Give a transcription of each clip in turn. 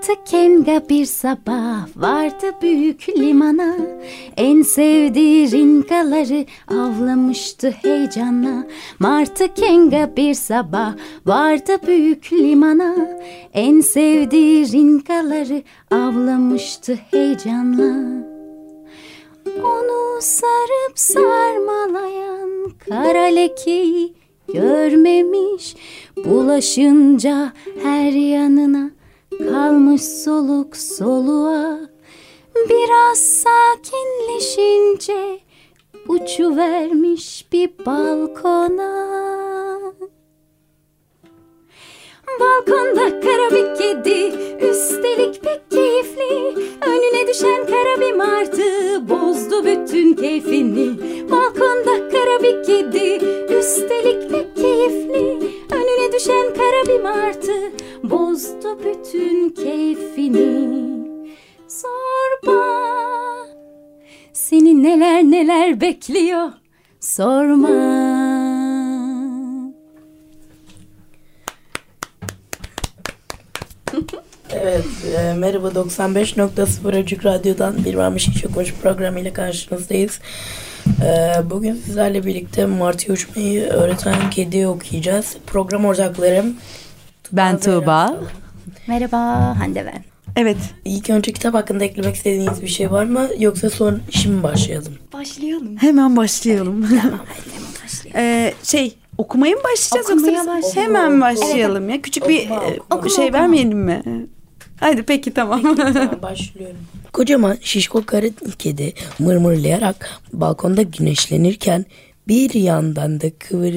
Martı Kenga bir sabah vardı büyük limana. En sevdiği ringaları avlamıştı heyecanla Martı Kenga bir sabah vardı büyük limana. En sevdiği ringaları avlamıştı heyecanla Onu sarıp sarmalayan kara lekeyi görmemiş. Bulaşınca her yanına kalmış soluk soluğa Biraz sakinleşince uçu vermiş bir balkona Balkonda kara kedi Üstelik pek keyifli. Önüne düşen kara martı Bozdu bütün keyfini. Balkonda kara kedi Üstelik pek keyifli. Önüne düşen kara martı Bozdu bütün keyfini. Sorma Seni neler neler bekliyor. Sorma e, merhaba 95.0 Açık Radyo'dan bir varmış hiç yokmuş programıyla karşınızdayız. E, bugün sizlerle birlikte Martı Uçmayı öğreten kedi okuyacağız. Program ortaklarım Ben Tuğba. Merhaba Hande ben. Evet. İlk önce kitap hakkında eklemek istediğiniz bir şey var mı? Yoksa son şimdi başlayalım. Başlayalım. Hemen başlayalım. ee, şey okumaya mı başlayacağız Okumaya yoksa biz başlayalım. hemen başlayalım ya. Küçük bir Okuma, e, okuma. şey Okuma. vermeyelim mi? Hadi peki tamam. Tamam, başlıyorum. Kocaman şişko karı kedi mırmırlayarak balkonda güneşlenirken bir yandan da kıvır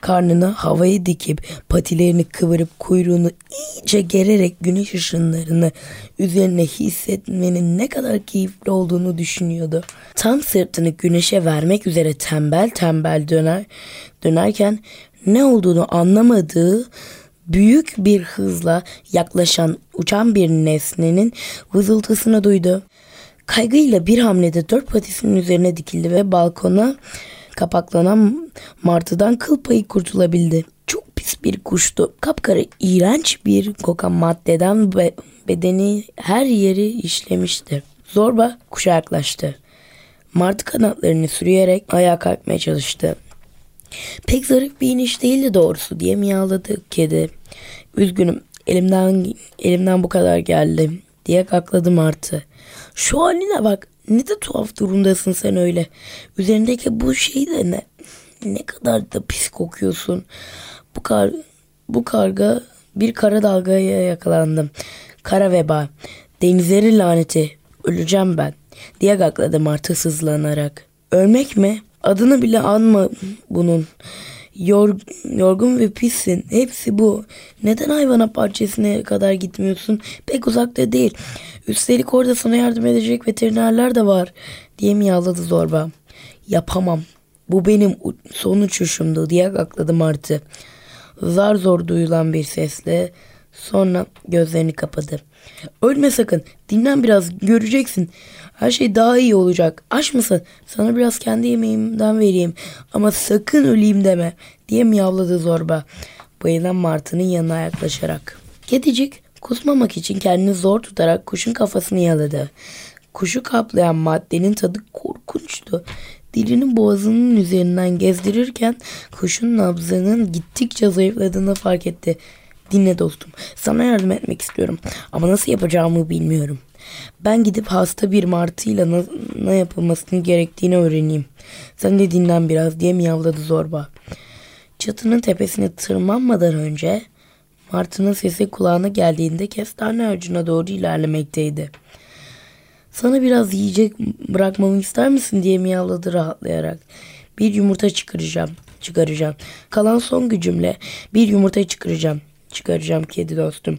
karnını havaya dikip patilerini kıvırıp kuyruğunu iyice gererek güneş ışınlarını üzerine hissetmenin ne kadar keyifli olduğunu düşünüyordu. Tam sırtını güneşe vermek üzere tembel tembel döner dönerken ne olduğunu anlamadığı büyük bir hızla yaklaşan uçan bir nesnenin vızıltısını duydu. Kaygıyla bir hamlede dört patisinin üzerine dikildi ve balkona kapaklanan martıdan kıl payı kurtulabildi. Çok pis bir kuştu. Kapkara iğrenç bir kokan maddeden be- bedeni her yeri işlemişti. Zorba kuşa yaklaştı. Martı kanatlarını sürüyerek ayağa kalkmaya çalıştı. Pek zarif bir iniş değildi doğrusu diye miyavladı kedi. Üzgünüm elimden elimden bu kadar geldi diye kakladı Martı. Şu haline bak ne de tuhaf durumdasın sen öyle. Üzerindeki bu şey de ne? Ne kadar da pis kokuyorsun. Bu kar bu karga bir kara dalgaya yakalandım. Kara veba. Denizlerin laneti. Öleceğim ben diye gakladı Martı sızlanarak. Ölmek mi? Adını bile anma bunun. Yor, yorgun ve pissin. Hepsi bu. Neden hayvanat bahçesine kadar gitmiyorsun? Pek uzakta değil. Üstelik orada sana yardım edecek veterinerler de var. Diye miyavladı zorba. Yapamam. Bu benim son uçuşumdu diye gakladı Martı. Zar zor duyulan bir sesle sonra gözlerini kapadı. Ölme sakın. Dinlen biraz. Göreceksin. Her şey daha iyi olacak. Aç mısın? Sana biraz kendi yemeğimden vereyim. Ama sakın öleyim deme. Diye miyavladı zorba. Bayılan martının yanına yaklaşarak. Kedicik kusmamak için kendini zor tutarak kuşun kafasını yaladı. Kuşu kaplayan maddenin tadı korkunçtu. Dilini boğazının üzerinden gezdirirken kuşun nabzının gittikçe zayıfladığını fark etti. Dinle dostum, sana yardım etmek istiyorum ama nasıl yapacağımı bilmiyorum. Ben gidip hasta bir martıyla ne yapılmasını gerektiğini öğreneyim. Sen de dinlen biraz diye miyavladı zorba. Çatının tepesine tırmanmadan önce martının sesi kulağına geldiğinde kestane ağacına doğru ilerlemekteydi. Sana biraz yiyecek bırakmamı ister misin diye miyavladı rahatlayarak. Bir yumurta çıkaracağım, çıkaracağım. Kalan son gücümle bir yumurta çıkaracağım çıkaracağım kedi dostum.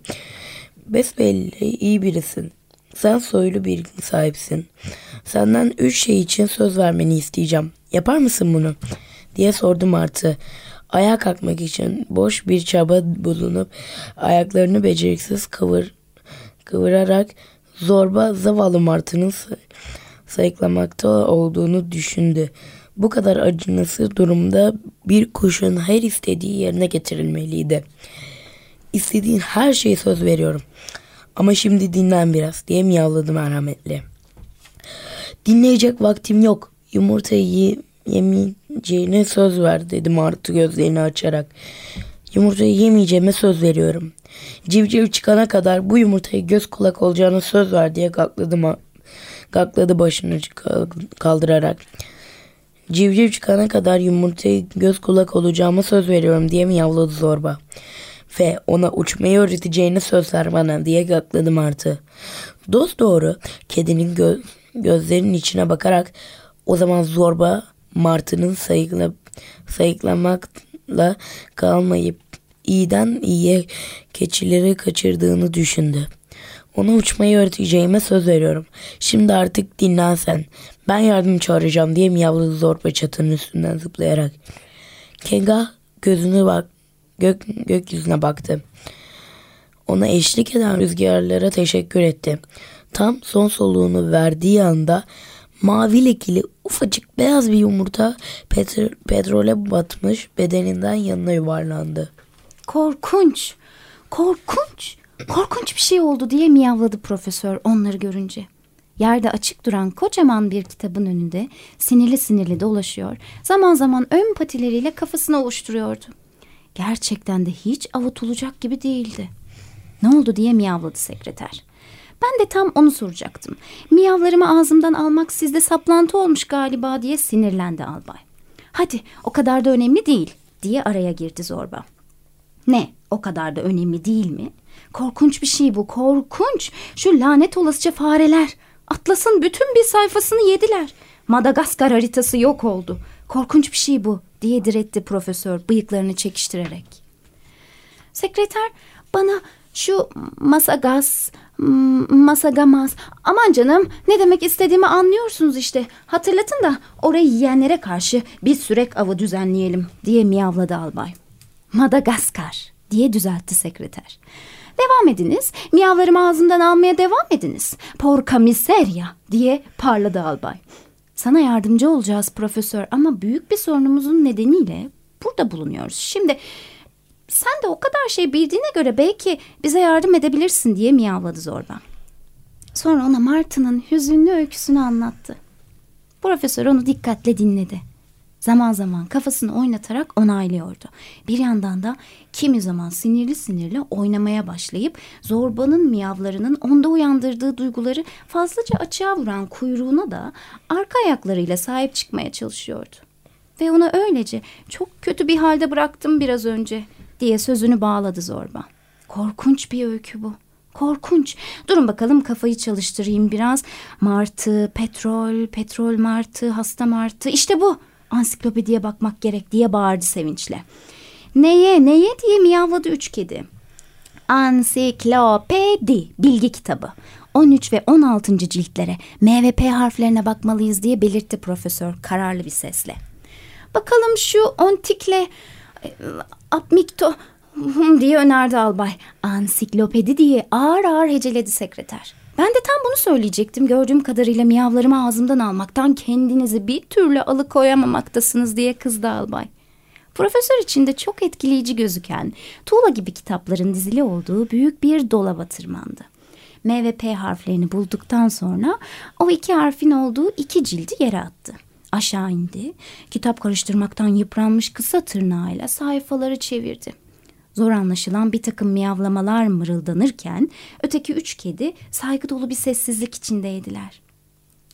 Besbelli iyi birisin. Sen soylu bir sahipsin. Senden üç şey için söz vermeni isteyeceğim. Yapar mısın bunu? diye sordu Martı. Ayağa kalkmak için boş bir çaba bulunup ayaklarını beceriksiz kıvır, kıvırarak zorba zavallı Martı'nın sayıklamakta olduğunu düşündü. Bu kadar acınası durumda bir kuşun her istediği yerine getirilmeliydi. İstediğin her şeye söz veriyorum. Ama şimdi dinlen biraz diye miyavladı merhametli. Dinleyecek vaktim yok. Yumurtayı yemeyeceğine söz ver dedi Martı gözlerini açarak. Yumurtayı yemeyeceğime söz veriyorum. Civciv çıkana kadar bu yumurtayı göz kulak olacağına söz ver diye gakladı, gakladı başını kaldırarak. Civciv çıkana kadar yumurtayı göz kulak olacağıma söz veriyorum diye mi yavladı zorba. Ve ona uçmayı öğreteceğini söz ver bana diye gakladı Martı. Dost doğru kedinin gö gözlerinin içine bakarak o zaman zorba Martı'nın sayıkla sayıklamakla kalmayıp iyiden iyiye keçileri kaçırdığını düşündü. Ona uçmayı öğreteceğime söz veriyorum. Şimdi artık dinlen sen. Ben yardım çağıracağım diye miyavladı zorba çatının üstünden zıplayarak. Kenga gözünü bak gök, gökyüzüne baktı. Ona eşlik eden rüzgarlara teşekkür etti. Tam son soluğunu verdiği anda mavi lekili ufacık beyaz bir yumurta petro petrole batmış bedeninden yanına yuvarlandı. Korkunç, korkunç, korkunç bir şey oldu diye miyavladı profesör onları görünce. Yerde açık duran kocaman bir kitabın önünde sinirli sinirli dolaşıyor. Zaman zaman ön patileriyle kafasını ovuşturuyordu. Gerçekten de hiç avutulacak gibi değildi. Ne oldu diye miyavladı sekreter. Ben de tam onu soracaktım. Miyavlarımı ağzımdan almak sizde saplantı olmuş galiba diye sinirlendi albay. Hadi o kadar da önemli değil diye araya girdi zorba. Ne o kadar da önemli değil mi? Korkunç bir şey bu korkunç. Şu lanet olasıca fareler. Atlas'ın bütün bir sayfasını yediler. Madagaskar haritası yok oldu. Korkunç bir şey bu diye diretti profesör bıyıklarını çekiştirerek. Sekreter bana şu masagas, masagamaz. Aman canım ne demek istediğimi anlıyorsunuz işte. Hatırlatın da orayı yiyenlere karşı bir sürek avı düzenleyelim diye miyavladı albay. Madagaskar diye düzeltti sekreter. Devam ediniz. Miyavlarımı ağzımdan almaya devam ediniz. Porca miseria diye parladı albay. Sana yardımcı olacağız profesör ama büyük bir sorunumuzun nedeniyle burada bulunuyoruz. Şimdi sen de o kadar şey bildiğine göre belki bize yardım edebilirsin diye miyavladı zorba. Sonra ona Martı'nın hüzünlü öyküsünü anlattı. Profesör onu dikkatle dinledi. Zaman zaman kafasını oynatarak onaylıyordu. Bir yandan da kimi zaman sinirli sinirli oynamaya başlayıp zorbanın miyavlarının onda uyandırdığı duyguları fazlaca açığa vuran kuyruğuna da arka ayaklarıyla sahip çıkmaya çalışıyordu. Ve ona öylece çok kötü bir halde bıraktım biraz önce diye sözünü bağladı zorba. Korkunç bir öykü bu. Korkunç. Durun bakalım kafayı çalıştırayım biraz. Martı, petrol, petrol martı, hasta martı. İşte bu ansiklopediye bakmak gerek diye bağırdı sevinçle. Neye neye diye miyavladı üç kedi. Ansiklopedi bilgi kitabı. 13 ve 16. ciltlere M ve P harflerine bakmalıyız diye belirtti profesör kararlı bir sesle. Bakalım şu ontikle e, apmikto diye önerdi albay. Ansiklopedi diye ağır ağır heceledi sekreter. Ben de tam bunu söyleyecektim. Gördüğüm kadarıyla miyavlarımı ağzımdan almaktan kendinizi bir türlü alıkoyamamaktasınız diye kızdı albay. Profesör içinde çok etkileyici gözüken tuğla gibi kitapların dizili olduğu büyük bir dolaba tırmandı. M ve P harflerini bulduktan sonra o iki harfin olduğu iki cildi yere attı. Aşağı indi, kitap karıştırmaktan yıpranmış kısa tırnağıyla sayfaları çevirdi. Zor anlaşılan bir takım miyavlamalar mırıldanırken öteki üç kedi saygı dolu bir sessizlik içindeydiler.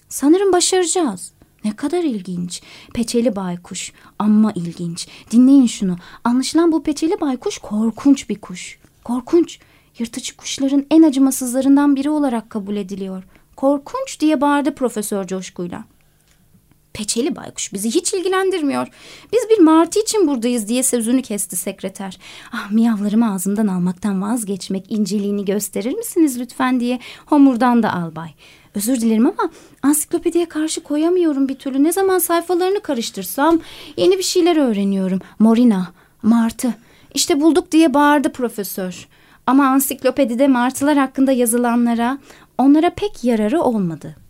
Sanırım başaracağız. Ne kadar ilginç. Peçeli baykuş. Amma ilginç. Dinleyin şunu. Anlaşılan bu peçeli baykuş korkunç bir kuş. Korkunç. Yırtıcı kuşların en acımasızlarından biri olarak kabul ediliyor. Korkunç diye bağırdı profesör coşkuyla. Peçeli baykuş bizi hiç ilgilendirmiyor. Biz bir martı için buradayız diye sözünü kesti sekreter. Ah miyavlarımı ağzımdan almaktan vazgeçmek inceliğini gösterir misiniz lütfen diye homurdan da albay. Özür dilerim ama ansiklopediye karşı koyamıyorum bir türlü. Ne zaman sayfalarını karıştırsam yeni bir şeyler öğreniyorum. Morina, martı. İşte bulduk diye bağırdı profesör. Ama ansiklopedide martılar hakkında yazılanlara onlara pek yararı olmadı.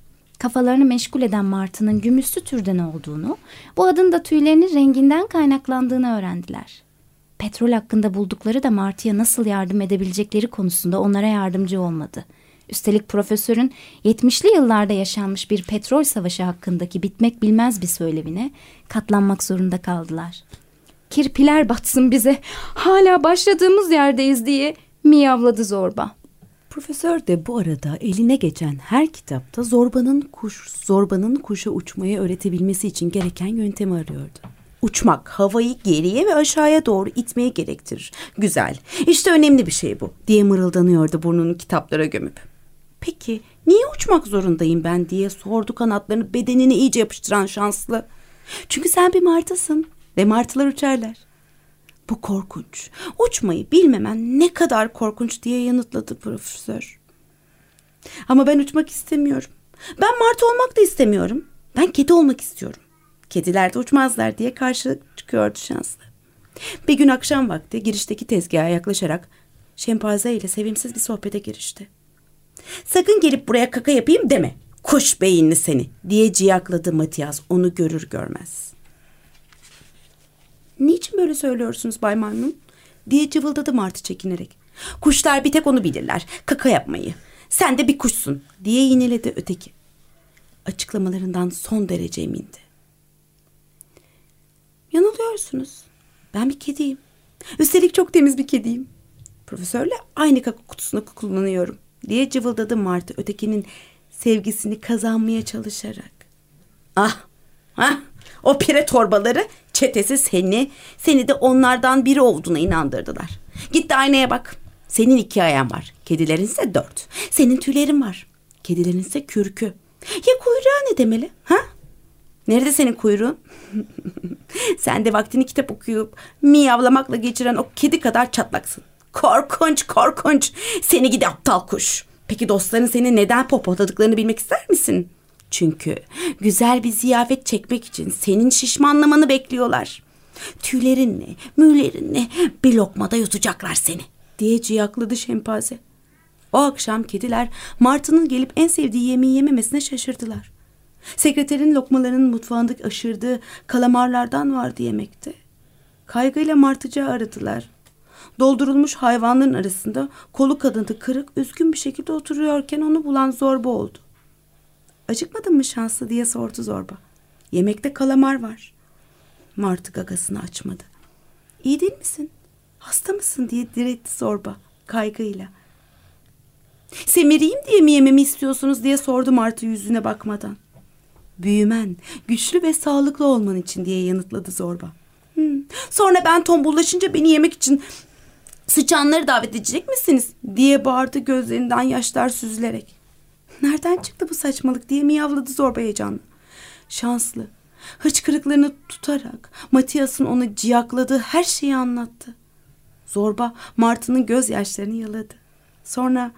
Kafalarını meşgul eden martının gümüşsü türden olduğunu, bu adın da tüylerinin renginden kaynaklandığını öğrendiler. Petrol hakkında buldukları da martıya nasıl yardım edebilecekleri konusunda onlara yardımcı olmadı. Üstelik profesörün 70'li yıllarda yaşanmış bir petrol savaşı hakkındaki bitmek bilmez bir söylemine katlanmak zorunda kaldılar. Kirpiler batsın bize, hala başladığımız yerdeyiz diye miyavladı zorba. Profesör de bu arada eline geçen her kitapta zorbanın kuş, zorbanın kuşa uçmayı öğretebilmesi için gereken yöntemi arıyordu. Uçmak havayı geriye ve aşağıya doğru itmeyi gerektirir. Güzel. İşte önemli bir şey bu diye mırıldanıyordu burnunu kitaplara gömüp. Peki niye uçmak zorundayım ben diye sordu kanatlarını bedenini iyice yapıştıran şanslı. Çünkü sen bir martısın ve martılar uçarlar. Bu korkunç. Uçmayı bilmemen ne kadar korkunç diye yanıtladı profesör. Ama ben uçmak istemiyorum. Ben martı olmak da istemiyorum. Ben kedi olmak istiyorum. Kediler de uçmazlar diye karşı çıkıyordu şanslı. Bir gün akşam vakti girişteki tezgaha yaklaşarak şempanze ile sevimsiz bir sohbete girişti. Sakın gelip buraya kaka yapayım deme. Kuş beyinli seni diye ciyakladı Matias onu görür görmez. Niçin böyle söylüyorsunuz Bay Maymun? diye cıvıldadı Martı çekinerek. Kuşlar bir tek onu bilirler. Kaka yapmayı. Sen de bir kuşsun diye yineledi öteki. Açıklamalarından son derece emindi. Yanılıyorsunuz. Ben bir kediyim. Üstelik çok temiz bir kediyim. Profesörle aynı kaka kutusunu kullanıyorum diye cıvıldadı Martı ötekinin sevgisini kazanmaya çalışarak. Ah, ah, o pire torbaları çetesi seni, seni de onlardan biri olduğuna inandırdılar. Git de aynaya bak. Senin iki ayağın var. Kedilerin ise dört. Senin tüylerin var. Kedilerin ise kürkü. Ya kuyruğa ne demeli? Ha? Nerede senin kuyruğun? Sen de vaktini kitap okuyup miyavlamakla geçiren o kedi kadar çatlaksın. Korkunç korkunç. Seni gidi aptal kuş. Peki dostların seni neden popotladıklarını bilmek ister misin? Çünkü güzel bir ziyafet çekmek için senin şişmanlamanı bekliyorlar. Tüylerinle, müylerinle bir lokmada yutacaklar seni diye ciyakladı şempanze. O akşam kediler Martı'nın gelip en sevdiği yemeği yememesine şaşırdılar. Sekreterin lokmalarının mutfağındaki aşırdığı kalamarlardan vardı yemekte. Kaygıyla Martıcı aradılar. Doldurulmuş hayvanların arasında kolu kadını kırık üzgün bir şekilde oturuyorken onu bulan zorba oldu. Acıkmadın mı şanslı diye sordu zorba. Yemekte kalamar var. Martı gagasını açmadı. İyi değil misin? Hasta mısın diye diretti zorba kaygıyla. Semireyim diye mi yememi istiyorsunuz diye sordu Martı yüzüne bakmadan. Büyümen, güçlü ve sağlıklı olman için diye yanıtladı zorba. Hmm. Sonra ben tombullaşınca beni yemek için sıçanları davet edecek misiniz? diye bağırdı gözlerinden yaşlar süzülerek. Nereden çıktı bu saçmalık diye miyavladı zorba heyecanla. Şanslı. Hıçkırıklarını tutarak Matias'ın ona ciyakladığı her şeyi anlattı. Zorba Martı'nın gözyaşlarını yaladı. Sonra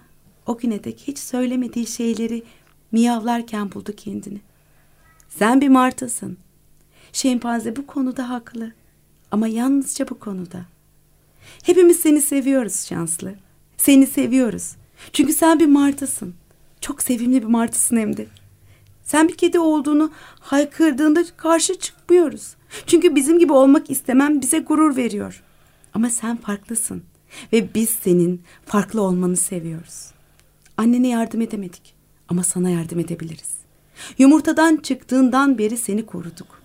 o güne dek hiç söylemediği şeyleri miyavlarken buldu kendini. Sen bir martısın. Şempanze bu konuda haklı. Ama yalnızca bu konuda. Hepimiz seni seviyoruz şanslı. Seni seviyoruz. Çünkü sen bir martısın. Çok sevimli bir martısın hem de. Sen bir kedi olduğunu haykırdığında karşı çıkmıyoruz. Çünkü bizim gibi olmak istemem bize gurur veriyor. Ama sen farklısın. Ve biz senin farklı olmanı seviyoruz. Annene yardım edemedik. Ama sana yardım edebiliriz. Yumurtadan çıktığından beri seni koruduk.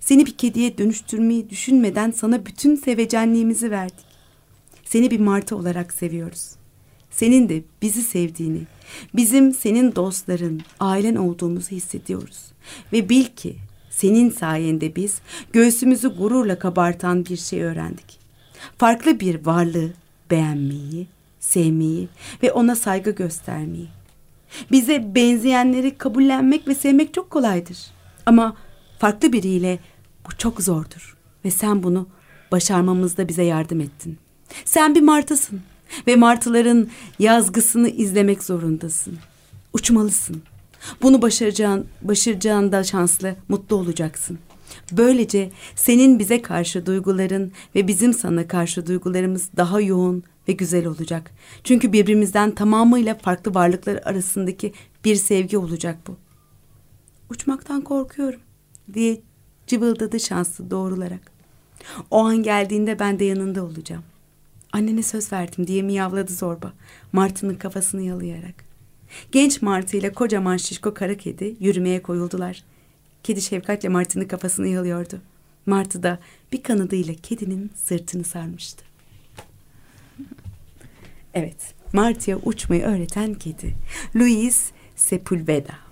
Seni bir kediye dönüştürmeyi düşünmeden sana bütün sevecenliğimizi verdik. Seni bir martı olarak seviyoruz. Senin de bizi sevdiğini, bizim senin dostların, ailen olduğumuzu hissediyoruz. Ve bil ki senin sayende biz göğsümüzü gururla kabartan bir şey öğrendik. Farklı bir varlığı beğenmeyi, sevmeyi ve ona saygı göstermeyi. Bize benzeyenleri kabullenmek ve sevmek çok kolaydır. Ama farklı biriyle bu çok zordur. Ve sen bunu başarmamızda bize yardım ettin. Sen bir martısın ve martıların yazgısını izlemek zorundasın. Uçmalısın. Bunu başaracağın, başaracağında şanslı, mutlu olacaksın. Böylece senin bize karşı duyguların ve bizim sana karşı duygularımız daha yoğun ve güzel olacak. Çünkü birbirimizden tamamıyla farklı varlıklar arasındaki bir sevgi olacak bu. Uçmaktan korkuyorum diye cıvıldadı şanslı doğrularak. O an geldiğinde ben de yanında olacağım. Annene söz verdim diye miyavladı zorba. Martı'nın kafasını yalayarak. Genç Martı ile kocaman şişko kara kedi yürümeye koyuldular. Kedi şefkatle Martı'nın kafasını yalıyordu. Martı da bir kanadıyla kedinin sırtını sarmıştı. Evet, Martı'ya uçmayı öğreten kedi. Louis Sepulveda.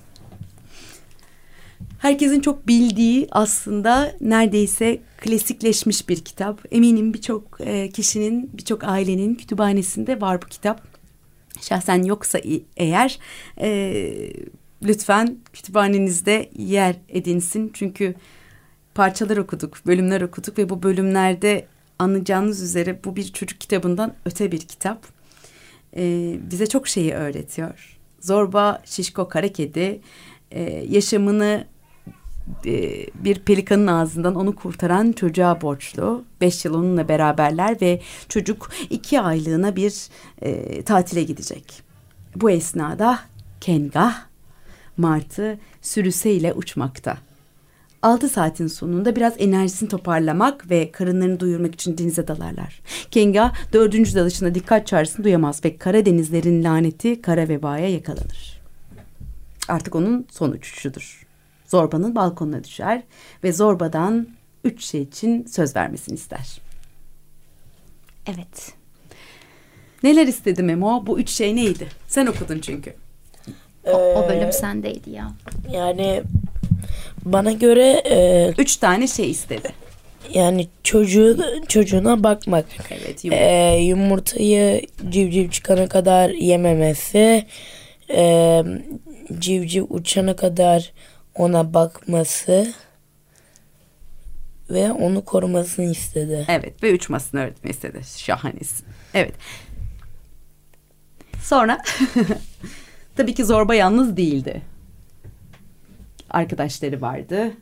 Herkesin çok bildiği aslında neredeyse klasikleşmiş bir kitap. Eminim birçok e, kişinin, birçok ailenin kütüphanesinde var bu kitap. Şahsen yoksa eğer e, lütfen kütüphanenizde yer edinsin. Çünkü parçalar okuduk, bölümler okuduk ve bu bölümlerde anlayacağınız üzere bu bir çocuk kitabından öte bir kitap. E, bize çok şeyi öğretiyor. Zorba Şişko Kara Kedi e, yaşamını bir pelikanın ağzından onu kurtaran çocuğa borçlu. Beş yıl onunla beraberler ve çocuk iki aylığına bir e, tatile gidecek. Bu esnada Kengah Martı sürüsüyle uçmakta. Altı saatin sonunda biraz enerjisini toparlamak ve karınlarını duyurmak için denize dalarlar. Kenga dördüncü dalışına dikkat çağrısını duyamaz ve Karadenizlerin laneti kara vebaya yakalanır. Artık onun son uçuşudur. Zorba'nın balkonuna düşer ve Zorba'dan üç şey için söz vermesini ister. Evet. Neler istedi Memo? Bu üç şey neydi? Sen okudun çünkü. O, o bölüm sendeydi ya. Yani bana göre e, Üç tane şey istedi. yani çocuğu çocuğuna bakmak. Evet. E, yumurtayı civciv çıkana kadar yememesi, e, civciv uçana kadar ona bakması ve onu korumasını istedi. Evet ve uçmasını öğretmeyi istedi. Şahanesin. Evet. Sonra tabii ki Zorba yalnız değildi. Arkadaşları vardı.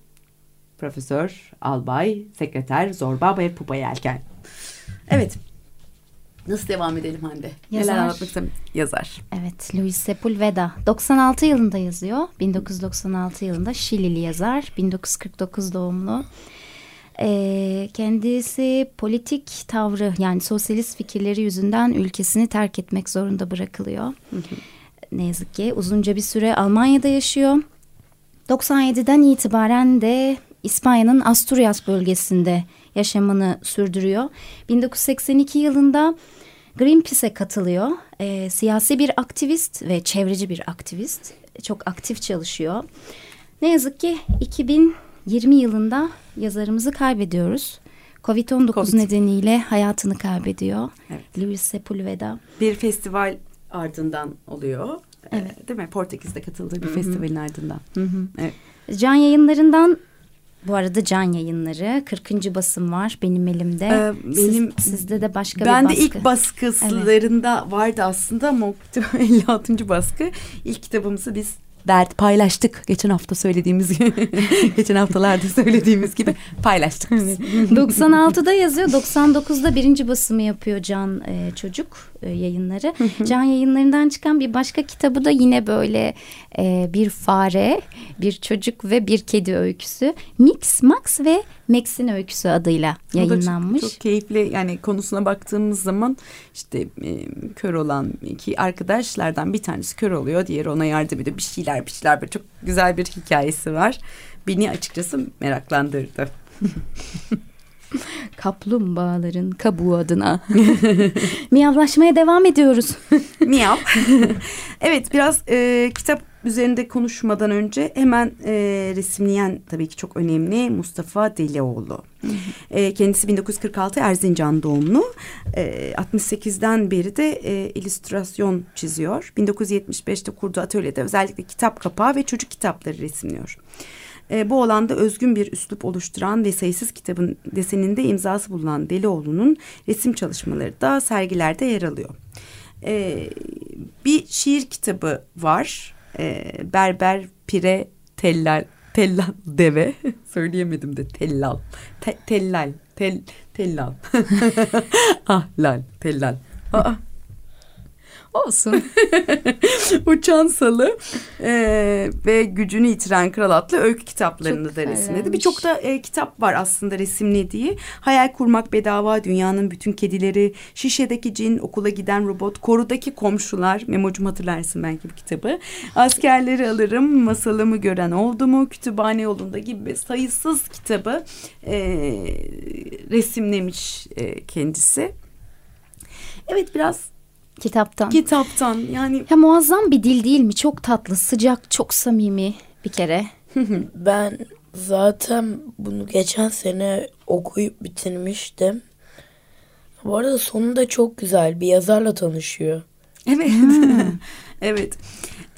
Profesör, albay, sekreter, Zorba ve Pupa Yelken. Evet. Nasıl devam edelim Hande? Yazar. Neler anlatmak Yazar. Evet, Luis Sepulveda 96 yılında yazıyor. 1996 yılında Şilili yazar. 1949 doğumlu. Ee, kendisi politik tavrı yani sosyalist fikirleri yüzünden ülkesini terk etmek zorunda bırakılıyor. Ne yazık ki uzunca bir süre Almanya'da yaşıyor. 97'den itibaren de İspanya'nın Asturias bölgesinde yaşamını sürdürüyor. 1982 yılında Greenpeace'e katılıyor. Ee, siyasi bir aktivist ve çevreci bir aktivist. Çok aktif çalışıyor. Ne yazık ki 2020 yılında yazarımızı kaybediyoruz. Covid-19 Covid. nedeniyle hayatını kaybediyor. Evet. Luis Sepulveda. Bir festival ardından oluyor. Evet. Değil mi? Portekiz'de katıldığı bir festivalin ardından. Evet. Can yayınlarından bu arada Can yayınları 40. basım var benim elimde. Ee, Siz- benim- sizde de başka ben bir de baskı. ilk baskılarında vardı aslında ama o kitap 56. baskı. İlk kitabımızı biz dert paylaştık. Geçen hafta söylediğimiz gibi. geçen haftalarda söylediğimiz gibi paylaştık biz. 96'da yazıyor. 99'da birinci basımı yapıyor Can e, Çocuk e, yayınları. Can yayınlarından çıkan bir başka kitabı da yine böyle e, bir fare, bir çocuk ve bir kedi öyküsü. Mix, Max ve Max'in öyküsü adıyla da çok- yayınlanmış. Çok, keyifli yani konusuna baktığımız zaman işte e, kör olan iki arkadaşlardan bir tanesi kör oluyor. Diğeri ona yardım ediyor. Bir şeyler şeyler böyle çok güzel bir hikayesi var. Beni açıkçası meraklandırdı. Kaplumbağaların kabuğu adına. Miyavlaşmaya devam ediyoruz. Miyav. evet biraz e, kitap üzerinde konuşmadan önce hemen e, resimleyen tabii ki çok önemli Mustafa Delioğlu. E, kendisi 1946 Erzincan doğumlu. E, 68'den beri de e, illüstrasyon çiziyor. 1975'te kurduğu atölyede özellikle kitap kapağı ve çocuk kitapları resimliyor. E, bu alanda özgün bir üslup oluşturan ve sayısız kitabın deseninde imzası bulunan Delioğlu'nun resim çalışmaları da sergilerde yer alıyor. E, bir şiir kitabı var. E, Berber Pire Tellal Tellal deve. Söyleyemedim de tellal. Te, tellal tel, tellal. Ah lal tellal. Aa, Olsun. Uçan Salı e, ve Gücünü Yitiren Kral adlı öykü kitaplarını Çok da resimledi. Birçok da e, kitap var aslında resimlediği. Hayal Kurmak Bedava, Dünyanın Bütün Kedileri, Şişedeki Cin, Okula Giden Robot, Korudaki Komşular, Memo'cum hatırlarsın belki bu kitabı. Askerleri Alırım, Masalımı Gören Oldu mu, Kütüphane Yolunda gibi sayısız kitabı e, resimlemiş e, kendisi. Evet biraz Kitaptan. kitaptan yani Ya muazzam bir dil değil mi? Çok tatlı, sıcak, çok samimi bir kere. Ben zaten bunu geçen sene okuyup bitirmiştim. Bu arada sonunda çok güzel bir yazarla tanışıyor. Evet. evet.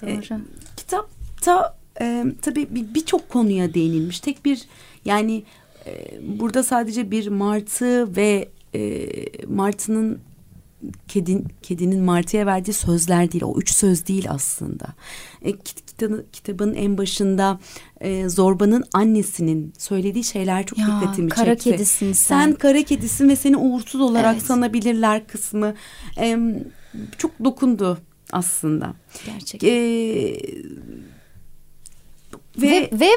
E, Doğru. kitapta e, tabii bir- birçok konuya değinilmiş. Tek bir yani e, burada sadece bir martı ve e, martının kedin, kedinin martıya verdiği sözler değil. O üç söz değil aslında. E, kit- kitabın, kitabın en başında e, Zorba'nın annesinin söylediği şeyler çok Ya, dikkatimi kara çekti. kedisin sen. Sen kara kedisin ve seni uğursuz olarak Evet. sanabilirler kısmı. E, çok dokundu aslında. Gerçekten. Ee, ve, ve ve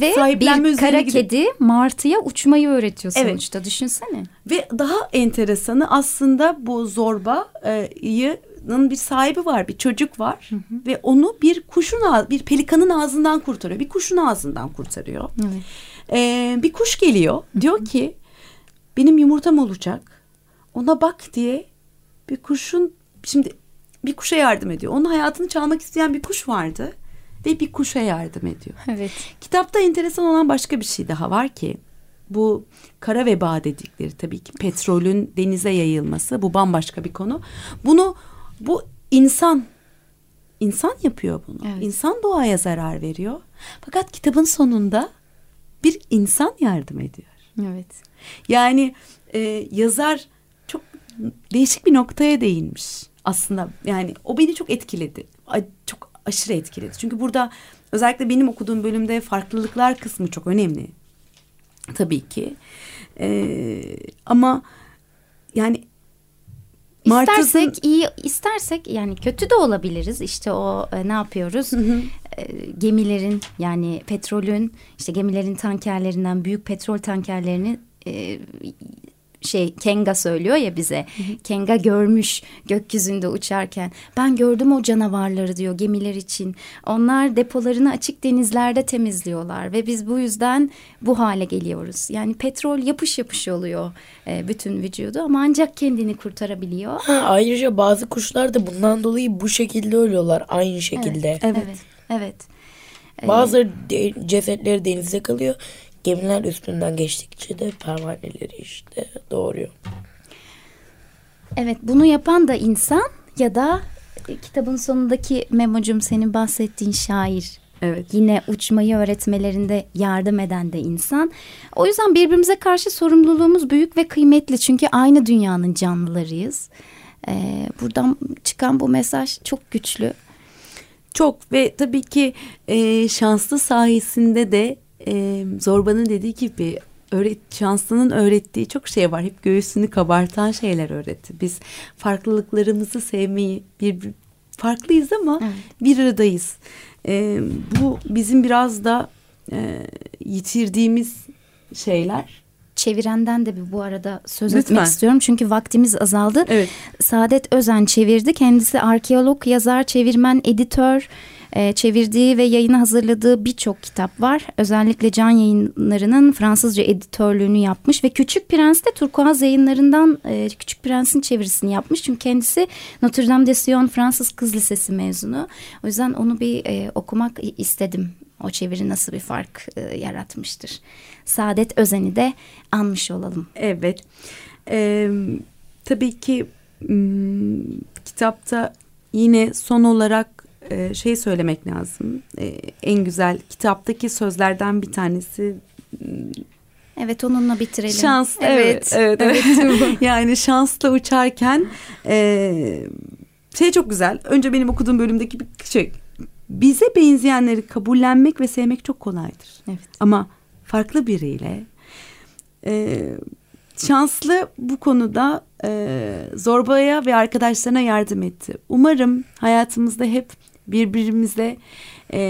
ve bir kara kedi martıya uçmayı öğretiyor Evet. sonuçta. Düşünsene. ve daha enteresanı aslında bu zorbayının bir sahibi var, bir çocuk var ve onu bir kuşun bir pelikanın ağzından kurtarıyor. Bir kuşun ağzından kurtarıyor. Evet. Ee, bir kuş geliyor, diyor ki benim yumurtam olacak. Ona bak diye bir kuşun şimdi bir kuşa yardım ediyor. Onun hayatını çalmak isteyen bir kuş vardı ve bir kuşa yardım ediyor. Evet. Kitapta enteresan olan başka bir şey daha var ki bu kara veba dedikleri tabii ki petrolün denize yayılması bu bambaşka bir konu. Bunu bu insan insan yapıyor bunu. Evet. İnsan doğaya zarar veriyor. Fakat kitabın sonunda bir insan yardım ediyor. Evet. Yani e, yazar çok değişik bir noktaya değinmiş aslında. Yani o beni çok etkiledi. Ay, Çok aşırı etkiledi. Çünkü burada özellikle benim okuduğum bölümde farklılıklar kısmı çok önemli. Tabii ki. E, ama yani Martız'ın- İstersek iyi istersek yani kötü de olabiliriz. İşte o e, ne yapıyoruz? E, gemilerin yani petrolün işte gemilerin tankerlerinden büyük petrol tankerlerini e, şey Kenga söylüyor ya bize. Kenga görmüş gökyüzünde uçarken. Ben gördüm o canavarları diyor gemiler için. Onlar depolarını açık denizlerde temizliyorlar ve biz bu yüzden bu hale geliyoruz. Yani petrol yapış yapış oluyor e, bütün vücudu ama ancak kendini kurtarabiliyor. Ha, ayrıca bazı kuşlar da bundan dolayı bu şekilde ölüyorlar aynı şekilde. Evet. Evet. evet. Bazı de- cesetleri denizde kalıyor. Gemiler üstünden geçtikçe de pervaneleri işte doğuruyor. Evet bunu yapan da insan ya da kitabın sonundaki Memo'cum senin bahsettiğin şair. Evet. Yine uçmayı öğretmelerinde yardım eden de insan. O yüzden birbirimize karşı sorumluluğumuz büyük ve kıymetli. Çünkü aynı dünyanın canlılarıyız. Ee, buradan çıkan bu mesaj çok güçlü. Çok ve tabii ki e, şanslı sayesinde de e, Zorba'nın dediği gibi öğret, şanslının öğrettiği çok şey var. Hep göğsünü kabartan şeyler öğretti. Biz farklılıklarımızı sevmeyi bir bir- farklıyız ama Evet. bir aradayız. E, bu bizim biraz da e, yitirdiğimiz şeyler. Çevirenden de bir bu arada söz Lütfen. etmek istiyorum. Çünkü vaktimiz azaldı. Evet. Saadet Özen çevirdi. Kendisi arkeolog, yazar, çevirmen, editör. Ee, çevirdiği ve yayına hazırladığı birçok kitap var. Özellikle Can Yayınları'nın Fransızca editörlüğünü yapmış ve Küçük Prens de Turkuaz Yayınları'ndan e, Küçük Prens'in çevirisini yapmış. Çünkü kendisi Notre Dame de Sion Fransız Kız Lisesi mezunu. O yüzden onu bir e, okumak istedim. O çeviri nasıl bir fark e, yaratmıştır. Saadet Özen'i de anmış olalım. Evet. Ee, tabii ki kitapta yine son olarak e, şey söylemek lazım. E, en güzel kitaptaki sözlerden bir tanesi Evet onunla bitirelim. Şans evet evet, evet. yani şansla uçarken e, şey çok güzel. Önce benim okuduğum bölümdeki bir şey bize benzeyenleri kabullenmek ve sevmek çok kolaydır. Evet. Ama farklı biriyle e, şanslı bu konuda e, Zorba'ya ve arkadaşlarına yardım etti. Umarım hayatımızda hep birbirimize e,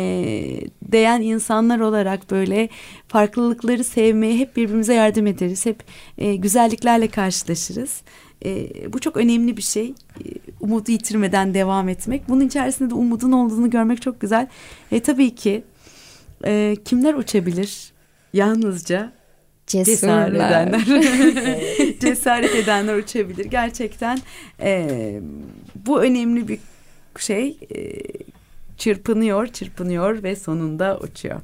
değen insanlar olarak böyle farklılıkları sevmeye hep birbirimize yardım ederiz. Hep e, güzelliklerle karşılaşırız. E, bu çok önemli bir şey. E, umudu yitirmeden devam etmek. Bunun içerisinde de umudun olduğunu görmek çok güzel. E, tabii ki e, kimler uçabilir? Yalnızca cesaret edenler. cesaret edenler uçabilir. Gerçekten e, bu önemli bir şey. E, çırpınıyor, çırpınıyor ve sonunda uçuyor.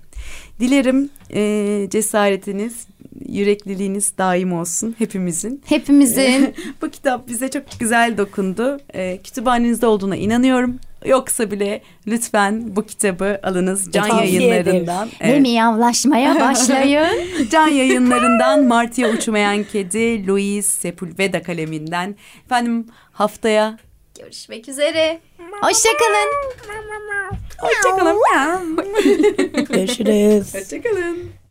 Dilerim e, cesaretiniz, yürekliliğiniz daim olsun hepimizin. Hepimizin. Bu kitap bize çok güzel dokundu. E, kütüphanenizde olduğuna inanıyorum. Yoksa bile lütfen bu kitabı alınız Can Tavsiye Yayınlarından. Ve miyavlaşmaya başlayın. Can Yayınlarından Martı'ya Uçmayan Kedi, Louise Sepulveda kaleminden. Efendim haftaya Görüşmek üzere. Hoşçakalın. Hoşçakalın. Görüşürüz. Hoşçakalın.